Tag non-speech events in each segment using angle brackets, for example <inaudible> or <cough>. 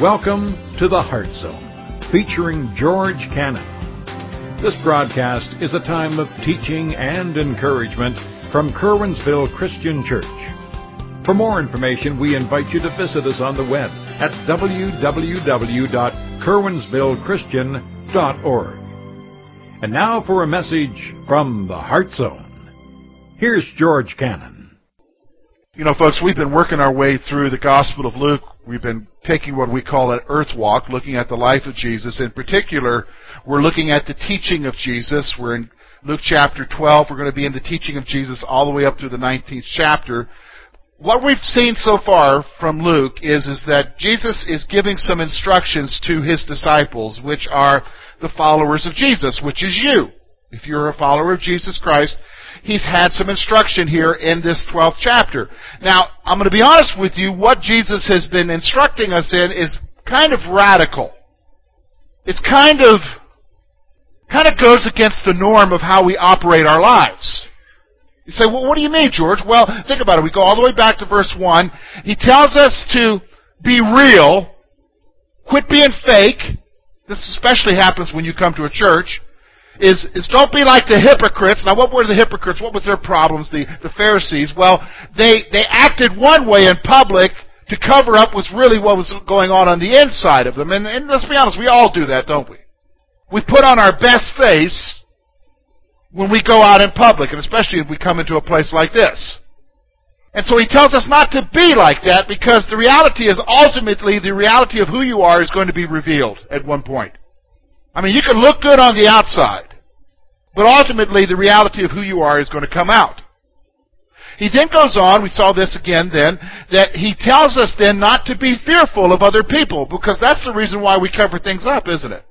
Welcome to the Heart Zone, featuring George Cannon. This broadcast is a time of teaching and encouragement from Curwensville Christian Church. For more information, we invite you to visit us on the web at www.curwensvillechristian.org. And now for a message from the Heart Zone. Here's George Cannon. You know, folks, we've been working our way through the Gospel of Luke. We've been taking what we call an earth walk, looking at the life of Jesus. In particular, we're looking at the teaching of Jesus. We're in Luke chapter 12. We're going to be in the teaching of Jesus all the way up through the 19th chapter. What we've seen so far from Luke is, is that Jesus is giving some instructions to his disciples, which are the followers of Jesus, which is you. If you're a follower of Jesus Christ, he's had some instruction here in this 12th chapter. Now, I'm going to be honest with you, what Jesus has been instructing us in is kind of radical. It's kind of, kind of goes against the norm of how we operate our lives. You say, well, what do you mean, George? Well, think about it. We go all the way back to verse 1. He tells us to be real, quit being fake. This especially happens when you come to a church is, is don't be like the hypocrites. Now, what were the hypocrites? What was their problems? The, the Pharisees. Well, they, they acted one way in public to cover up what's really what was going on on the inside of them. And, and let's be honest, we all do that, don't we? We put on our best face when we go out in public, and especially if we come into a place like this. And so he tells us not to be like that because the reality is ultimately the reality of who you are is going to be revealed at one point. I mean, you can look good on the outside. But ultimately, the reality of who you are is going to come out. He then goes on, we saw this again then, that he tells us then not to be fearful of other people, because that's the reason why we cover things up, isn't it?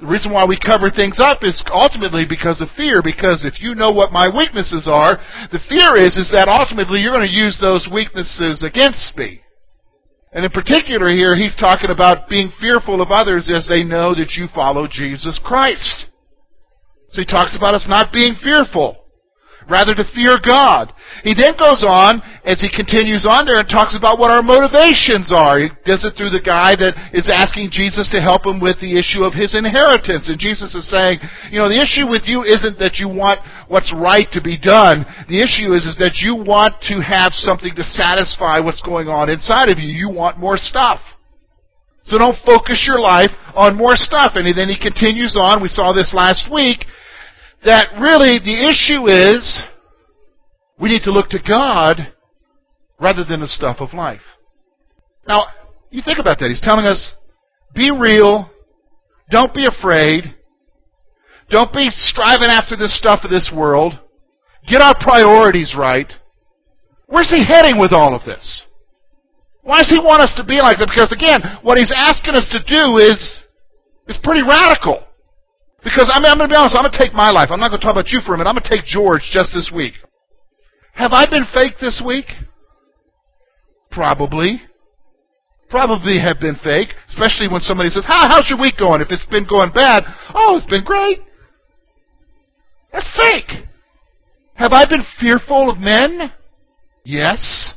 The reason why we cover things up is ultimately because of fear, because if you know what my weaknesses are, the fear is, is that ultimately you're going to use those weaknesses against me. And in particular here, he's talking about being fearful of others as they know that you follow Jesus Christ. So he talks about us not being fearful, rather to fear God. He then goes on, as he continues on there, and talks about what our motivations are. He does it through the guy that is asking Jesus to help him with the issue of his inheritance. And Jesus is saying, you know, the issue with you isn't that you want what's right to be done. The issue is, is that you want to have something to satisfy what's going on inside of you. You want more stuff. So don't focus your life on more stuff. And then he continues on. We saw this last week that really the issue is we need to look to God rather than the stuff of life. Now, you think about that. He's telling us, be real, don't be afraid, don't be striving after this stuff of this world, get our priorities right. Where's he heading with all of this? Why does he want us to be like that? Because again, what he's asking us to do is, is pretty radical. Because I mean, I'm going to be honest, I'm going to take my life. I'm not going to talk about you for a minute. I'm going to take George just this week. Have I been fake this week? Probably. Probably have been fake, especially when somebody says, How, how's your week going? If it's been going bad, oh, it's been great. That's fake. Have I been fearful of men? Yes.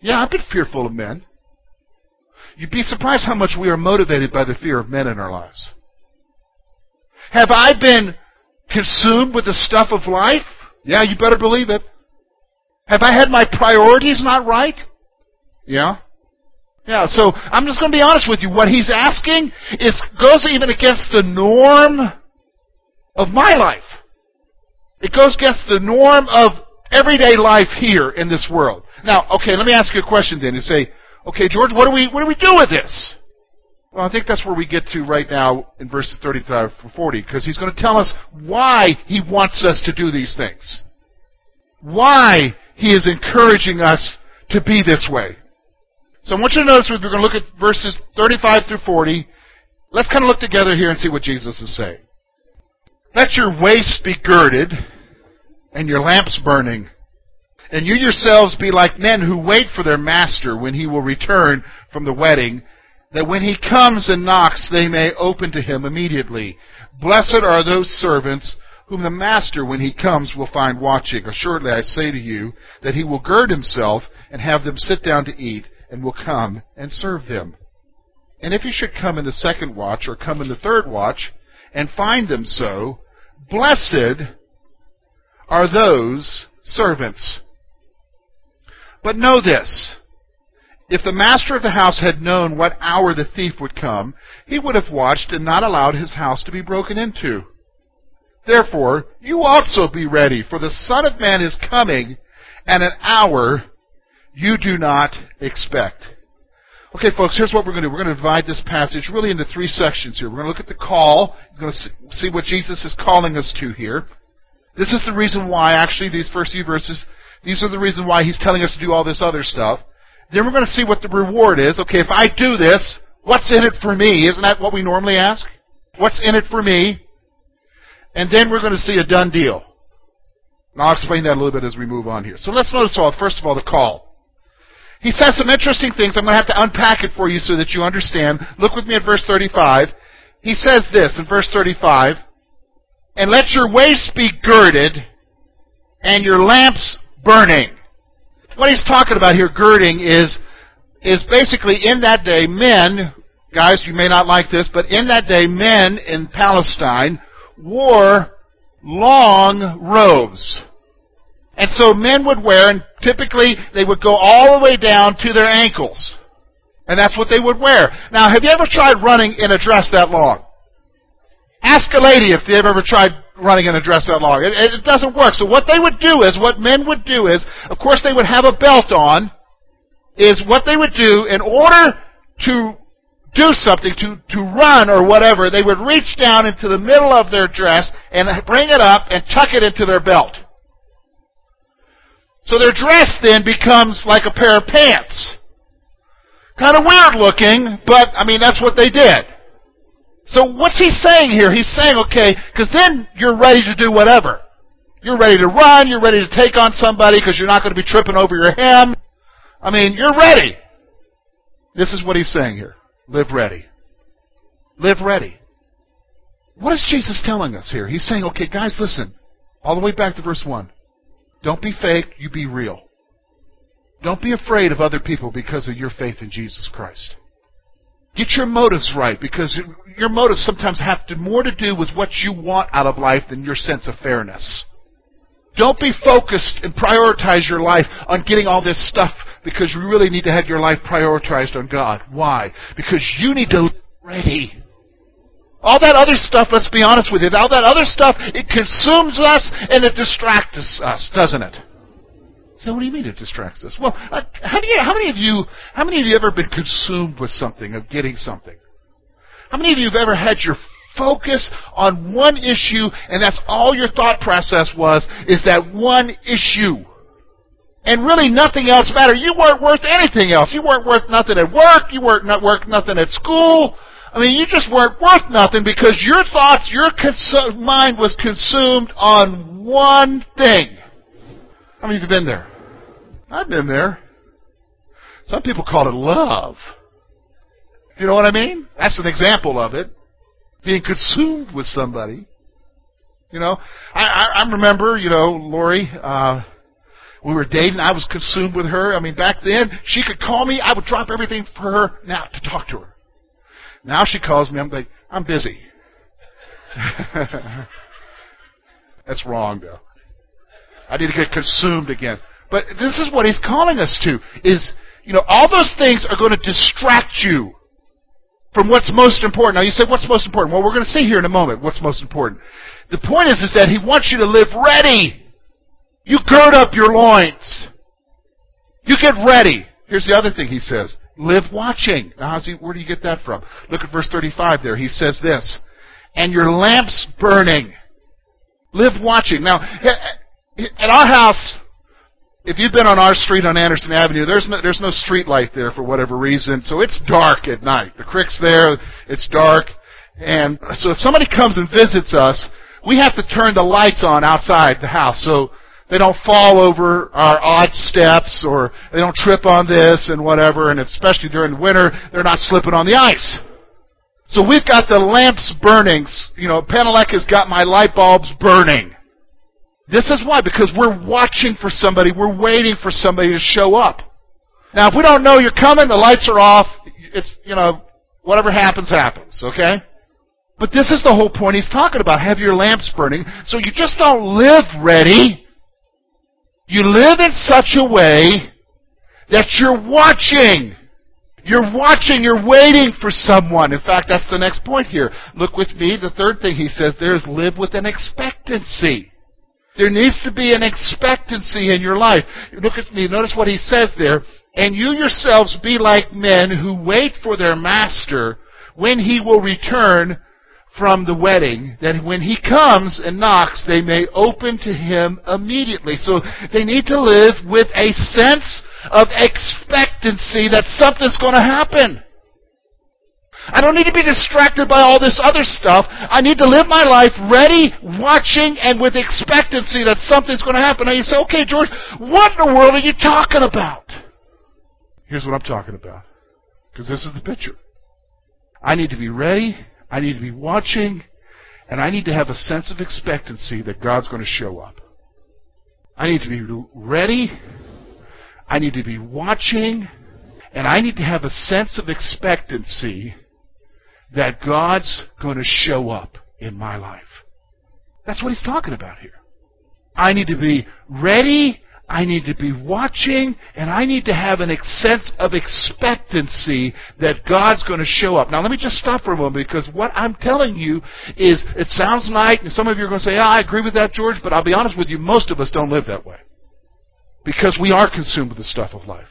Yeah, I've been fearful of men. You'd be surprised how much we are motivated by the fear of men in our lives. Have I been consumed with the stuff of life? Yeah, you better believe it. Have I had my priorities not right? Yeah. Yeah, so I'm just going to be honest with you. What he's asking is goes even against the norm of my life. It goes against the norm of everyday life here in this world. Now, okay, let me ask you a question then. You say, okay, George, what do we what do we do with this? Well, I think that's where we get to right now in verses 35 to 40, because he's going to tell us why he wants us to do these things. Why he is encouraging us to be this way. So I want you to notice we're going to look at verses 35 through 40. Let's kind of look together here and see what Jesus is saying. Let your waist be girded and your lamps burning. And you yourselves be like men who wait for their master when he will return from the wedding that when he comes and knocks, they may open to him immediately. Blessed are those servants whom the master, when he comes, will find watching. Assuredly, I say to you that he will gird himself and have them sit down to eat, and will come and serve them. And if he should come in the second watch or come in the third watch and find them so, blessed are those servants. But know this. If the master of the house had known what hour the thief would come, he would have watched and not allowed his house to be broken into. Therefore, you also be ready, for the Son of Man is coming at an hour you do not expect. Okay, folks, here's what we're going to do. We're going to divide this passage really into three sections here. We're going to look at the call. We're going to see what Jesus is calling us to here. This is the reason why, actually, these first few verses, these are the reason why he's telling us to do all this other stuff. Then we're going to see what the reward is. Okay, if I do this, what's in it for me? Isn't that what we normally ask? What's in it for me? And then we're going to see a done deal. And I'll explain that a little bit as we move on here. So let's notice all, first of all, the call. He says some interesting things. I'm going to have to unpack it for you so that you understand. Look with me at verse 35. He says this in verse 35, And let your waist be girded, and your lamps burning. What he's talking about here, girding, is, is basically in that day, men, guys, you may not like this, but in that day, men in Palestine wore long robes. And so men would wear, and typically they would go all the way down to their ankles. And that's what they would wear. Now, have you ever tried running in a dress that long? Ask a lady if they've ever tried running in a dress that long. It, it doesn't work. So what they would do is, what men would do is, of course they would have a belt on, is what they would do in order to do something, to, to run or whatever, they would reach down into the middle of their dress and bring it up and tuck it into their belt. So their dress then becomes like a pair of pants. Kind of weird looking, but I mean, that's what they did. So what's he saying here? He's saying, okay, because then you're ready to do whatever. You're ready to run, you're ready to take on somebody because you're not going to be tripping over your hem. I mean, you're ready. This is what he's saying here. Live ready. Live ready. What is Jesus telling us here? He's saying, okay, guys, listen. All the way back to verse 1. Don't be fake, you be real. Don't be afraid of other people because of your faith in Jesus Christ. Get your motives right because your motives sometimes have to, more to do with what you want out of life than your sense of fairness. Don't be focused and prioritize your life on getting all this stuff because you really need to have your life prioritized on God. Why? Because you need to live ready. All that other stuff, let's be honest with you, all that other stuff, it consumes us and it distracts us, doesn't it? So what do you mean it distracts us? Well, uh, how, you, how many of you, how many of you ever been consumed with something, of getting something? How many of you have ever had your focus on one issue and that's all your thought process was, is that one issue? And really nothing else mattered. You weren't worth anything else. You weren't worth nothing at work. You weren't worth nothing at school. I mean, you just weren't worth nothing because your thoughts, your cons- mind was consumed on one thing. How many of you been there? I've been there. Some people call it love. You know what I mean? That's an example of it. Being consumed with somebody. You know, I, I, I remember, you know, Lori, uh, we were dating. I was consumed with her. I mean, back then, she could call me. I would drop everything for her now to talk to her. Now she calls me. I'm like, I'm busy. <laughs> That's wrong, though. I need to get consumed again. But this is what he's calling us to: is you know, all those things are going to distract you from what's most important. Now you say, what's most important? Well, we're going to see here in a moment what's most important. The point is, is that he wants you to live ready. You gird up your loins. You get ready. Here's the other thing he says. Live watching. Now, he, where do you get that from? Look at verse 35 there. He says this. And your lamps burning. Live watching. Now, at our house, if you've been on our street on Anderson Avenue, there's no, there's no street light there for whatever reason, so it's dark at night. The creek's there, it's dark, and so if somebody comes and visits us, we have to turn the lights on outside the house. So they don't fall over our odd steps or they don't trip on this and whatever. And especially during the winter, they're not slipping on the ice. So we've got the lamps burning. You know, Penelec has got my light bulbs burning. This is why, because we're watching for somebody, we're waiting for somebody to show up. Now, if we don't know you're coming, the lights are off. It's, you know, Whatever happens, happens, okay? But this is the whole point he's talking about. Have your lamps burning. So you just don't live ready. You live in such a way that you're watching. You're watching, you're waiting for someone. In fact, that's the next point here. Look with me. The third thing he says there is live with an expectancy. There needs to be an expectancy in your life. Look at me. Notice what he says there. And you yourselves be like men who wait for their master when he will return from the wedding, that when he comes and knocks, they may open to him immediately. So they need to live with a sense of expectancy that something's going to happen. I don't need to be distracted by all this other stuff. I need to live my life ready, watching, and with expectancy that something's going to happen. Now you say, okay, George, what in the world are you talking about? Here's what I'm talking about. Because this is the picture. I need to be ready, I need to be watching, and I need to have a sense of expectancy that God's going to show up. I need to be ready, I need to be watching, and I need to have a sense of expectancy that God's going to show up in my life. That's what he's talking about here. I need to be ready, I need to be watching, and I need to have a sense of expectancy that God's going to show up. Now let me just stop for a moment because what I'm telling you is, it sounds nice, and some of you are going to say, I agree with that, George, but I'll be honest with you, most of us don't live that way. Because we are consumed with the stuff of life.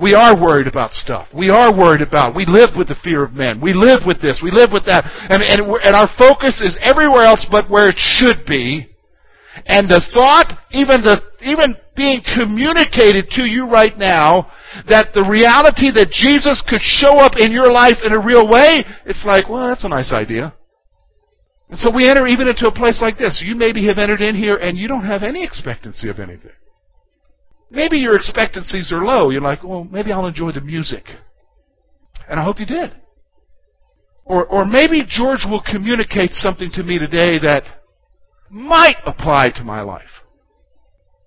We are worried about stuff. We are worried about. We live with the fear of men. We live with this. We live with that. And, and, and our focus is everywhere else but where it should be. And the thought, even the, even being communicated to you right now, that the reality that Jesus could show up in your life in a real way, it's like, well, that's a nice idea. And so we enter even into a place like this. You maybe have entered in here and you don't have any expectancy of anything. Maybe your expectancies are low. You're like, well, maybe I'll enjoy the music. And I hope you did. Or, or maybe George will communicate something to me today that might apply to my life.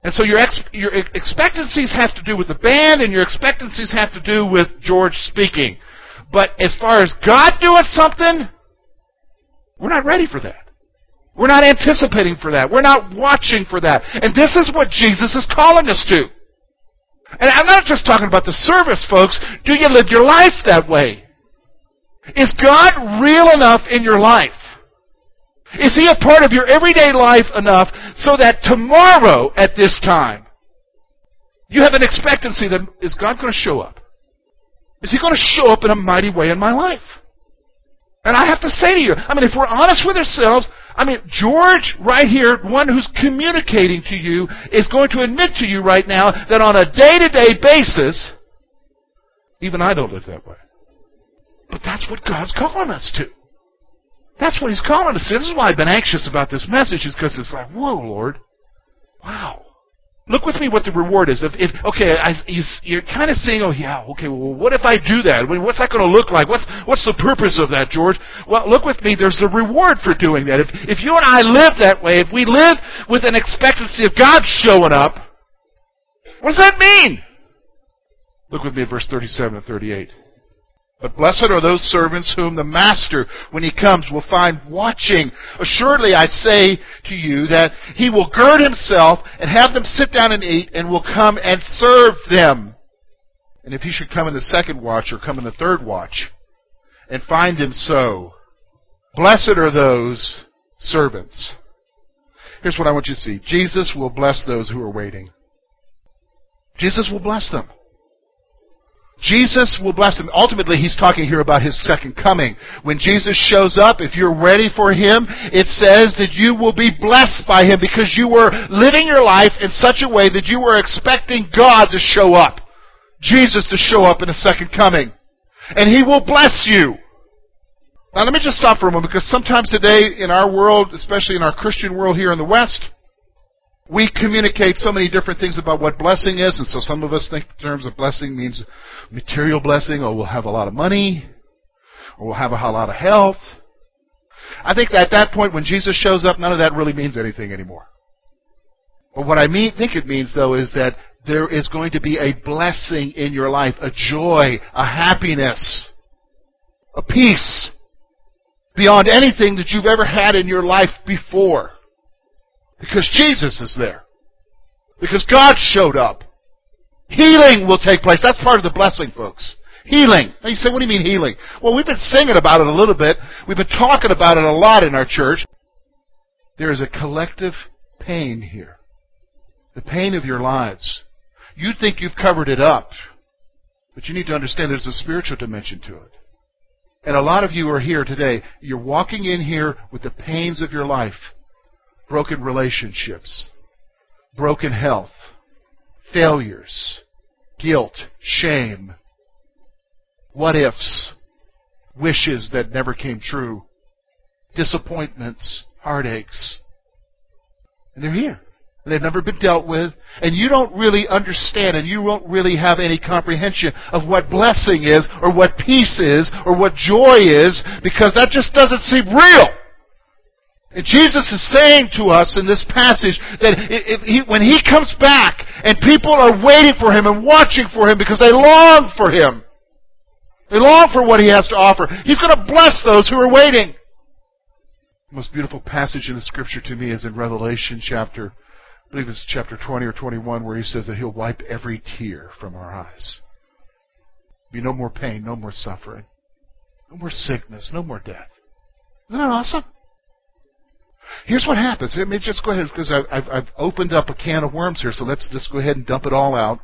And so your, ex, your expectancies have to do with the band and your expectancies have to do with George speaking. But as far as God doing something, we're not ready for that. We're not anticipating for that. We're not watching for that. And this is what Jesus is calling us to. And I'm not just talking about the service, folks. Do you live your life that way? Is God real enough in your life? Is He a part of your everyday life enough so that tomorrow at this time, you have an expectancy that is God going to show up? Is He going to show up in a mighty way in my life? And I have to say to you, I mean, if we're honest with ourselves, I mean, George, right here, one who's communicating to you, is going to admit to you right now that on a day to day basis, even I don't live that way. But that's what God's calling us to. That's what He's calling us to. This is why I've been anxious about this message, is because it's like, whoa, Lord. Wow. Look with me what the reward is. If, if okay, I, you, are kind of saying, oh yeah, okay, well, what if I do that? I mean, what's that going to look like? What's what's the purpose of that, George? Well, look with me. There's a reward for doing that. If if you and I live that way, if we live with an expectancy of God showing up, what does that mean? Look with me at verse 37 and 38. But blessed are those servants whom the master, when he comes, will find watching. Assuredly, I say to you that he will gird himself and have them sit down and eat, and will come and serve them. And if he should come in the second watch or come in the third watch, and find them so, blessed are those servants. Here's what I want you to see Jesus will bless those who are waiting. Jesus will bless them. Jesus will bless them. Ultimately, he's talking here about his second coming. When Jesus shows up, if you're ready for him, it says that you will be blessed by him because you were living your life in such a way that you were expecting God to show up. Jesus to show up in a second coming. And he will bless you. Now let me just stop for a moment because sometimes today in our world, especially in our Christian world here in the West, we communicate so many different things about what blessing is, and so some of us think in terms of blessing means material blessing, or we'll have a lot of money, or we'll have a lot of health. I think at that point when Jesus shows up, none of that really means anything anymore. But what I mean, think it means though is that there is going to be a blessing in your life, a joy, a happiness. a peace beyond anything that you've ever had in your life before. Because Jesus is there. Because God showed up. Healing will take place. That's part of the blessing, folks. Healing. Now you say, what do you mean healing? Well, we've been singing about it a little bit. We've been talking about it a lot in our church. There is a collective pain here. The pain of your lives. You think you've covered it up. But you need to understand there's a spiritual dimension to it. And a lot of you are here today. You're walking in here with the pains of your life. Broken relationships. Broken health. Failures. Guilt. Shame. What ifs. Wishes that never came true. Disappointments. Heartaches. And they're here. They've never been dealt with, and you don't really understand and you won't really have any comprehension of what blessing is, or what peace is, or what joy is, because that just doesn't seem real. Jesus is saying to us in this passage that he, when He comes back and people are waiting for Him and watching for Him because they long for Him, they long for what He has to offer, He's going to bless those who are waiting. The most beautiful passage in the Scripture to me is in Revelation chapter I believe it's chapter 20 or 21 where he says that he'll wipe every tear from our eyes. Be no more pain, no more suffering, no more sickness, no more death. Isn't that awesome? Here's what happens. Let me just go ahead because I've, I've, opened up a can of worms here, so let's just go ahead and dump it all out.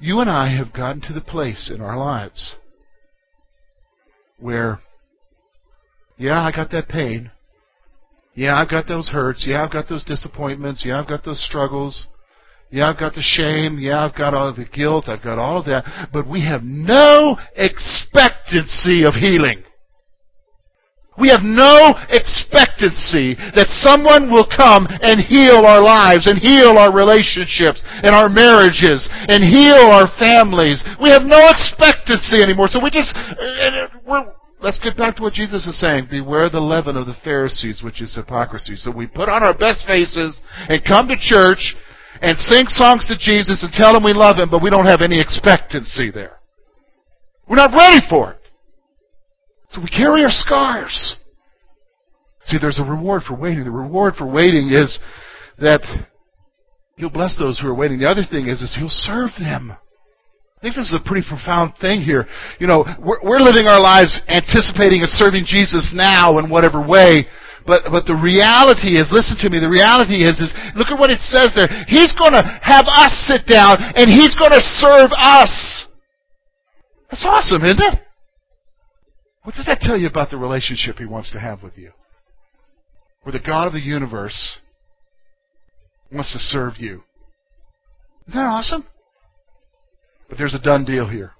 You and I have gotten to the place in our lives where, yeah, I got that pain. Yeah, I've got those hurts. Yeah, I've got those disappointments. Yeah, I've got those struggles. Yeah, I've got the shame. Yeah, I've got all the guilt. I've got all of that. But we have no expectancy of healing. We have no expectancy that someone will come and heal our lives and heal our relationships and our marriages and heal our families. We have no expectancy anymore. So we just, let's get back to what Jesus is saying. Beware the leaven of the Pharisees, which is hypocrisy. So we put on our best faces and come to church and sing songs to Jesus and tell him we love him, but we don't have any expectancy there. We're not ready for it. So we carry our scars. See, there's a reward for waiting. The reward for waiting is that He'll bless those who are waiting. The other thing is, is He'll serve them I think this is a pretty profound thing here. You know, we're, we're living our lives anticipating and serving Jesus now in whatever way. But, but the reality is, listen to me, the reality is, is, look at what it says there. He's gonna have us sit down and He's gonna serve us. That's awesome, isn't it? What does that tell you about the relationship He wants to have with you? Where the God of the universe wants to serve you. Isn't that awesome? But there's a done deal here.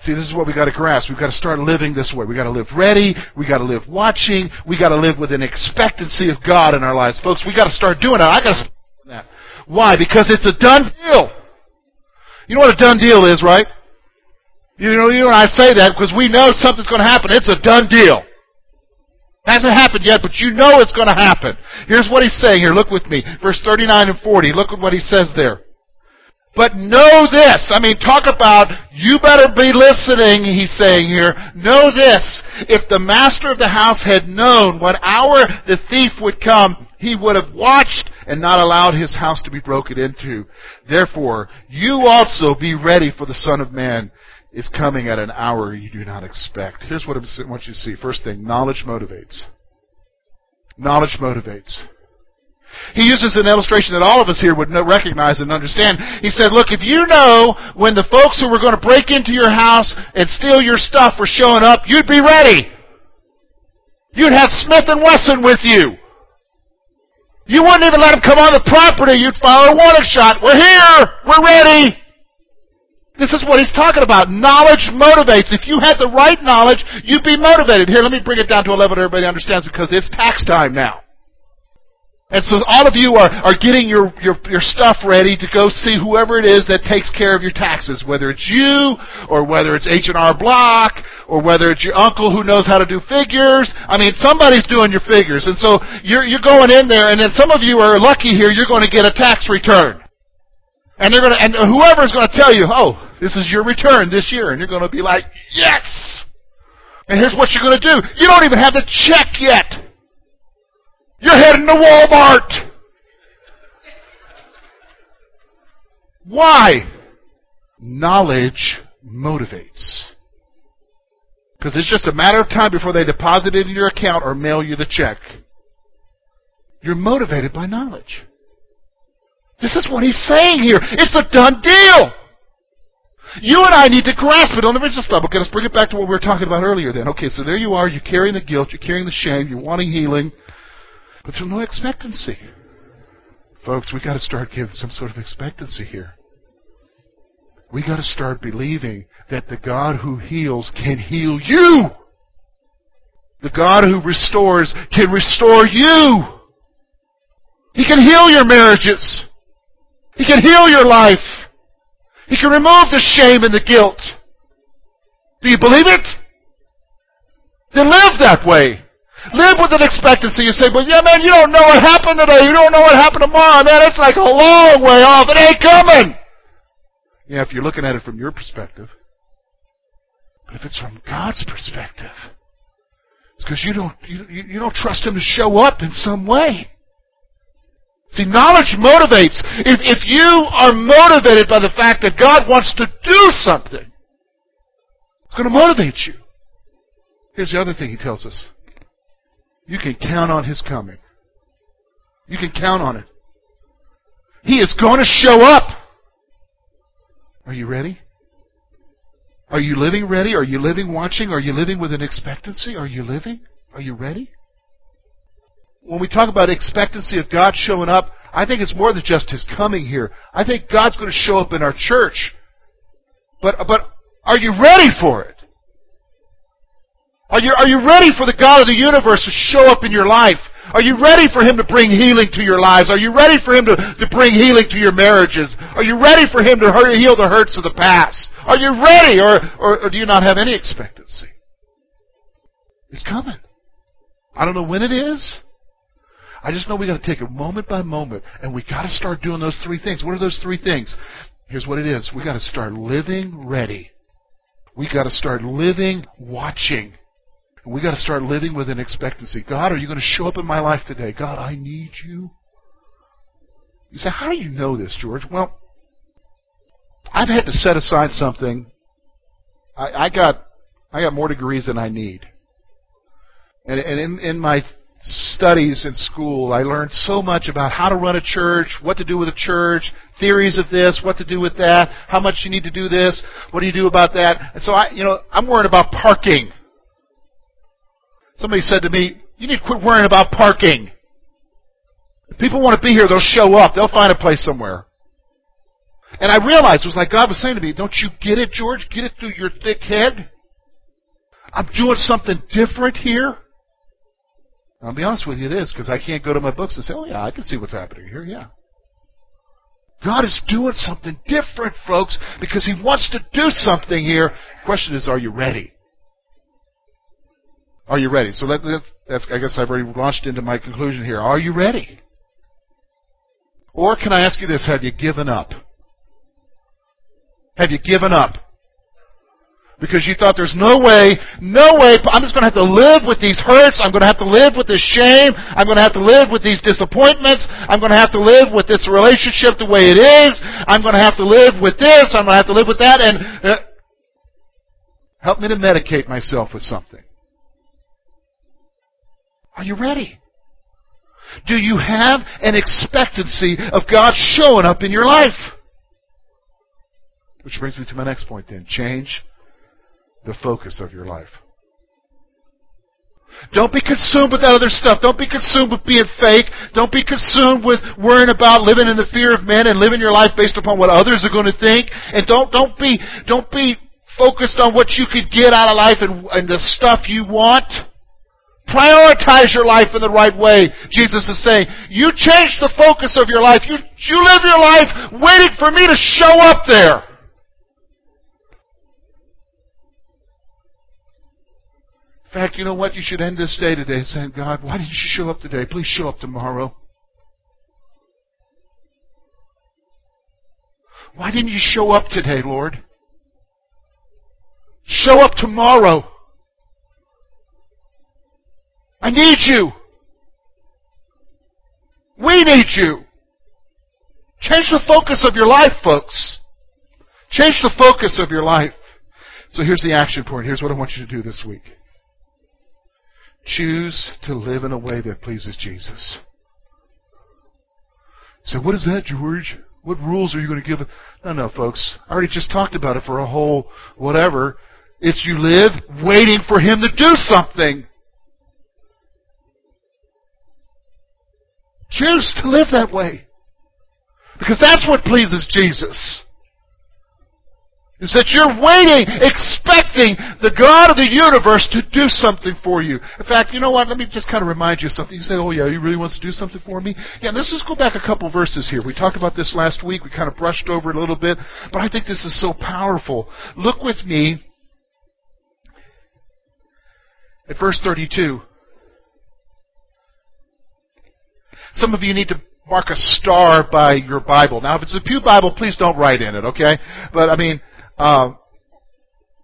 See, this is what we got to grasp. We've got to start living this way. We've got to live ready. We've got to live watching. We've got to live with an expectancy of God in our lives. Folks, we've got to start doing that. I got to start doing that. Why? Because it's a done deal. You know what a done deal is, right? You know, you and I say that because we know something's going to happen. It's a done deal. Hasn't happened yet, but you know it's going to happen. Here's what he's saying here. Look with me. Verse 39 and 40. Look at what he says there. But know this. I mean, talk about, you better be listening, he's saying here. Know this. If the master of the house had known what hour the thief would come, he would have watched and not allowed his house to be broken into. Therefore, you also be ready for the Son of Man is coming at an hour you do not expect. Here's what I want you to see. First thing, knowledge motivates. Knowledge motivates. He uses an illustration that all of us here would recognize and understand. He said, look, if you know when the folks who were going to break into your house and steal your stuff were showing up, you'd be ready. You'd have Smith and Wesson with you. You wouldn't even let them come on the property. You'd fire a warning shot. We're here. We're ready. This is what he's talking about. Knowledge motivates. If you had the right knowledge, you'd be motivated. Here, let me bring it down to a level that everybody understands because it's tax time now. And so all of you are, are getting your, your, your stuff ready to go see whoever it is that takes care of your taxes, whether it's you, or whether it's H&R Block, or whether it's your uncle who knows how to do figures. I mean, somebody's doing your figures. And so you're, you're going in there, and then some of you are lucky here, you're going to get a tax return. And they're gonna, and whoever's gonna tell you, oh, this is your return this year, and you're gonna be like, yes! And here's what you're gonna do. You don't even have the check yet. You're heading to Walmart. Why? Knowledge motivates. Because it's just a matter of time before they deposit it in your account or mail you the check. You're motivated by knowledge. This is what he's saying here. It's a done deal. You and I need to grasp it. Don't ever just stop. Okay, let's bring it back to what we were talking about earlier then. Okay, so there you are. You're carrying the guilt. You're carrying the shame. You're wanting healing. But there's no expectancy. Folks, we've got to start giving some sort of expectancy here. We've got to start believing that the God who heals can heal you. The God who restores can restore you. He can heal your marriages. He can heal your life. He can remove the shame and the guilt. Do you believe it? Then live that way. Live with an expectancy. You say, but yeah, man, you don't know what happened today. You don't know what happened tomorrow. Man, it's like a long way off. It ain't coming. Yeah, if you're looking at it from your perspective. But if it's from God's perspective, it's because you don't, you, you don't trust Him to show up in some way. See, knowledge motivates. If, if you are motivated by the fact that God wants to do something, it's going to motivate you. Here's the other thing He tells us. You can count on His coming. You can count on it. He is going to show up. Are you ready? Are you living ready? Are you living watching? Are you living with an expectancy? Are you living? Are you ready? When we talk about expectancy of God showing up, I think it's more than just His coming here. I think God's going to show up in our church. But, but are you ready for it? Are you, are you ready for the God of the universe to show up in your life? Are you ready for Him to bring healing to your lives? Are you ready for Him to, to bring healing to your marriages? Are you ready for Him to heal the hurts of the past? Are you ready or, or, or do you not have any expectancy? It's coming. I don't know when it is. I just know we got to take it moment by moment and we got to start doing those three things. What are those three things? Here's what it is. We got to start living ready. We got to start living watching. We got to start living with an expectancy. God, are you going to show up in my life today? God, I need you. You say, how do you know this, George? Well, I've had to set aside something. I, I got I got more degrees than I need. And, and in, in my studies in school, I learned so much about how to run a church, what to do with a church, theories of this, what to do with that, how much you need to do this, what do you do about that. And so I, you know, I'm worried about parking. Somebody said to me, you need to quit worrying about parking. If people want to be here, they'll show up. They'll find a place somewhere. And I realized it was like God was saying to me, don't you get it, George? Get it through your thick head? I'm doing something different here. I'll be honest with you, it is, because I can't go to my books and say, oh yeah, I can see what's happening here, yeah. God is doing something different, folks, because He wants to do something here. Question is, are you ready? Are you ready? So let, that's, I guess I've already launched into my conclusion here. Are you ready? Or can I ask you this? Have you given up? Have you given up? Because you thought there's no way, no way, I'm just going to have to live with these hurts. I'm going to have to live with this shame. I'm going to have to live with these disappointments. I'm going to have to live with this relationship the way it is. I'm going to have to live with this. I'm going to have to live with that. And uh, help me to medicate myself with something. Are you ready? Do you have an expectancy of God showing up in your life? Which brings me to my next point then. Change the focus of your life. Don't be consumed with that other stuff. Don't be consumed with being fake. Don't be consumed with worrying about living in the fear of men and living your life based upon what others are going to think. And don't, don't be, don't be focused on what you could get out of life and, and the stuff you want. Prioritize your life in the right way. Jesus is saying, you change the focus of your life. You, you live your life waiting for me to show up there. Fact, you know what? You should end this day today saying, God, why didn't you show up today? Please show up tomorrow. Why didn't you show up today, Lord? Show up tomorrow. I need you. We need you. Change the focus of your life, folks. Change the focus of your life. So here's the action point. Here's what I want you to do this week. Choose to live in a way that pleases Jesus. So what is that, George? What rules are you going to give? No, no, folks. I already just talked about it for a whole whatever. It's you live waiting for Him to do something. Choose to live that way. Because that's what pleases Jesus. Is that you're waiting, expecting the God of the universe to do something for you. In fact, you know what? Let me just kind of remind you of something. You say, oh yeah, he really wants to do something for me? Yeah, let's just go back a couple verses here. We talked about this last week. We kind of brushed over it a little bit. But I think this is so powerful. Look with me at verse 32. Some of you need to mark a star by your Bible. Now, if it's a Pew Bible, please don't write in it, okay? But I mean, uh,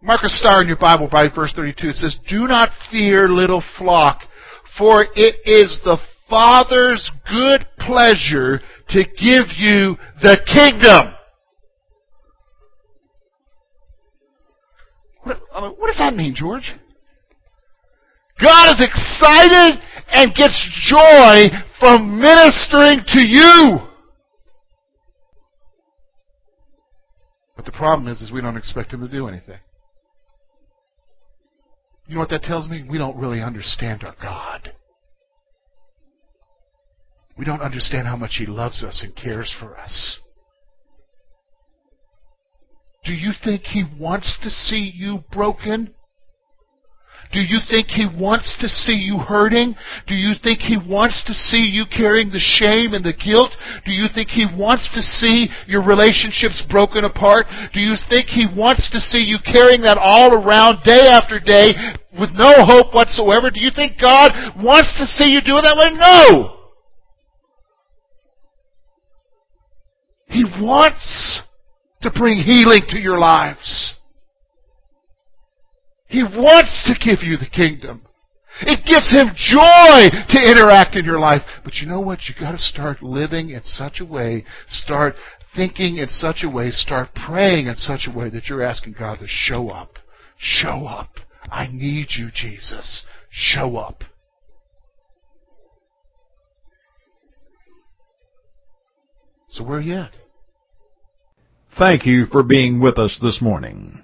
mark a star in your Bible by verse 32. It says, Do not fear, little flock, for it is the Father's good pleasure to give you the kingdom. What, what does that mean, George? God is excited and gets joy from ministering to you. But the problem is, is we don't expect him to do anything. You know what that tells me? We don't really understand our God. We don't understand how much he loves us and cares for us. Do you think he wants to see you broken? Do you think He wants to see you hurting? Do you think He wants to see you carrying the shame and the guilt? Do you think He wants to see your relationships broken apart? Do you think He wants to see you carrying that all around day after day with no hope whatsoever? Do you think God wants to see you do it that way? No! He wants to bring healing to your lives. He wants to give you the kingdom. It gives him joy to interact in your life. But you know what? You gotta start living in such a way, start thinking in such a way, start praying in such a way that you're asking God to show up. Show up. I need you, Jesus. Show up. So where are you at? Thank you for being with us this morning.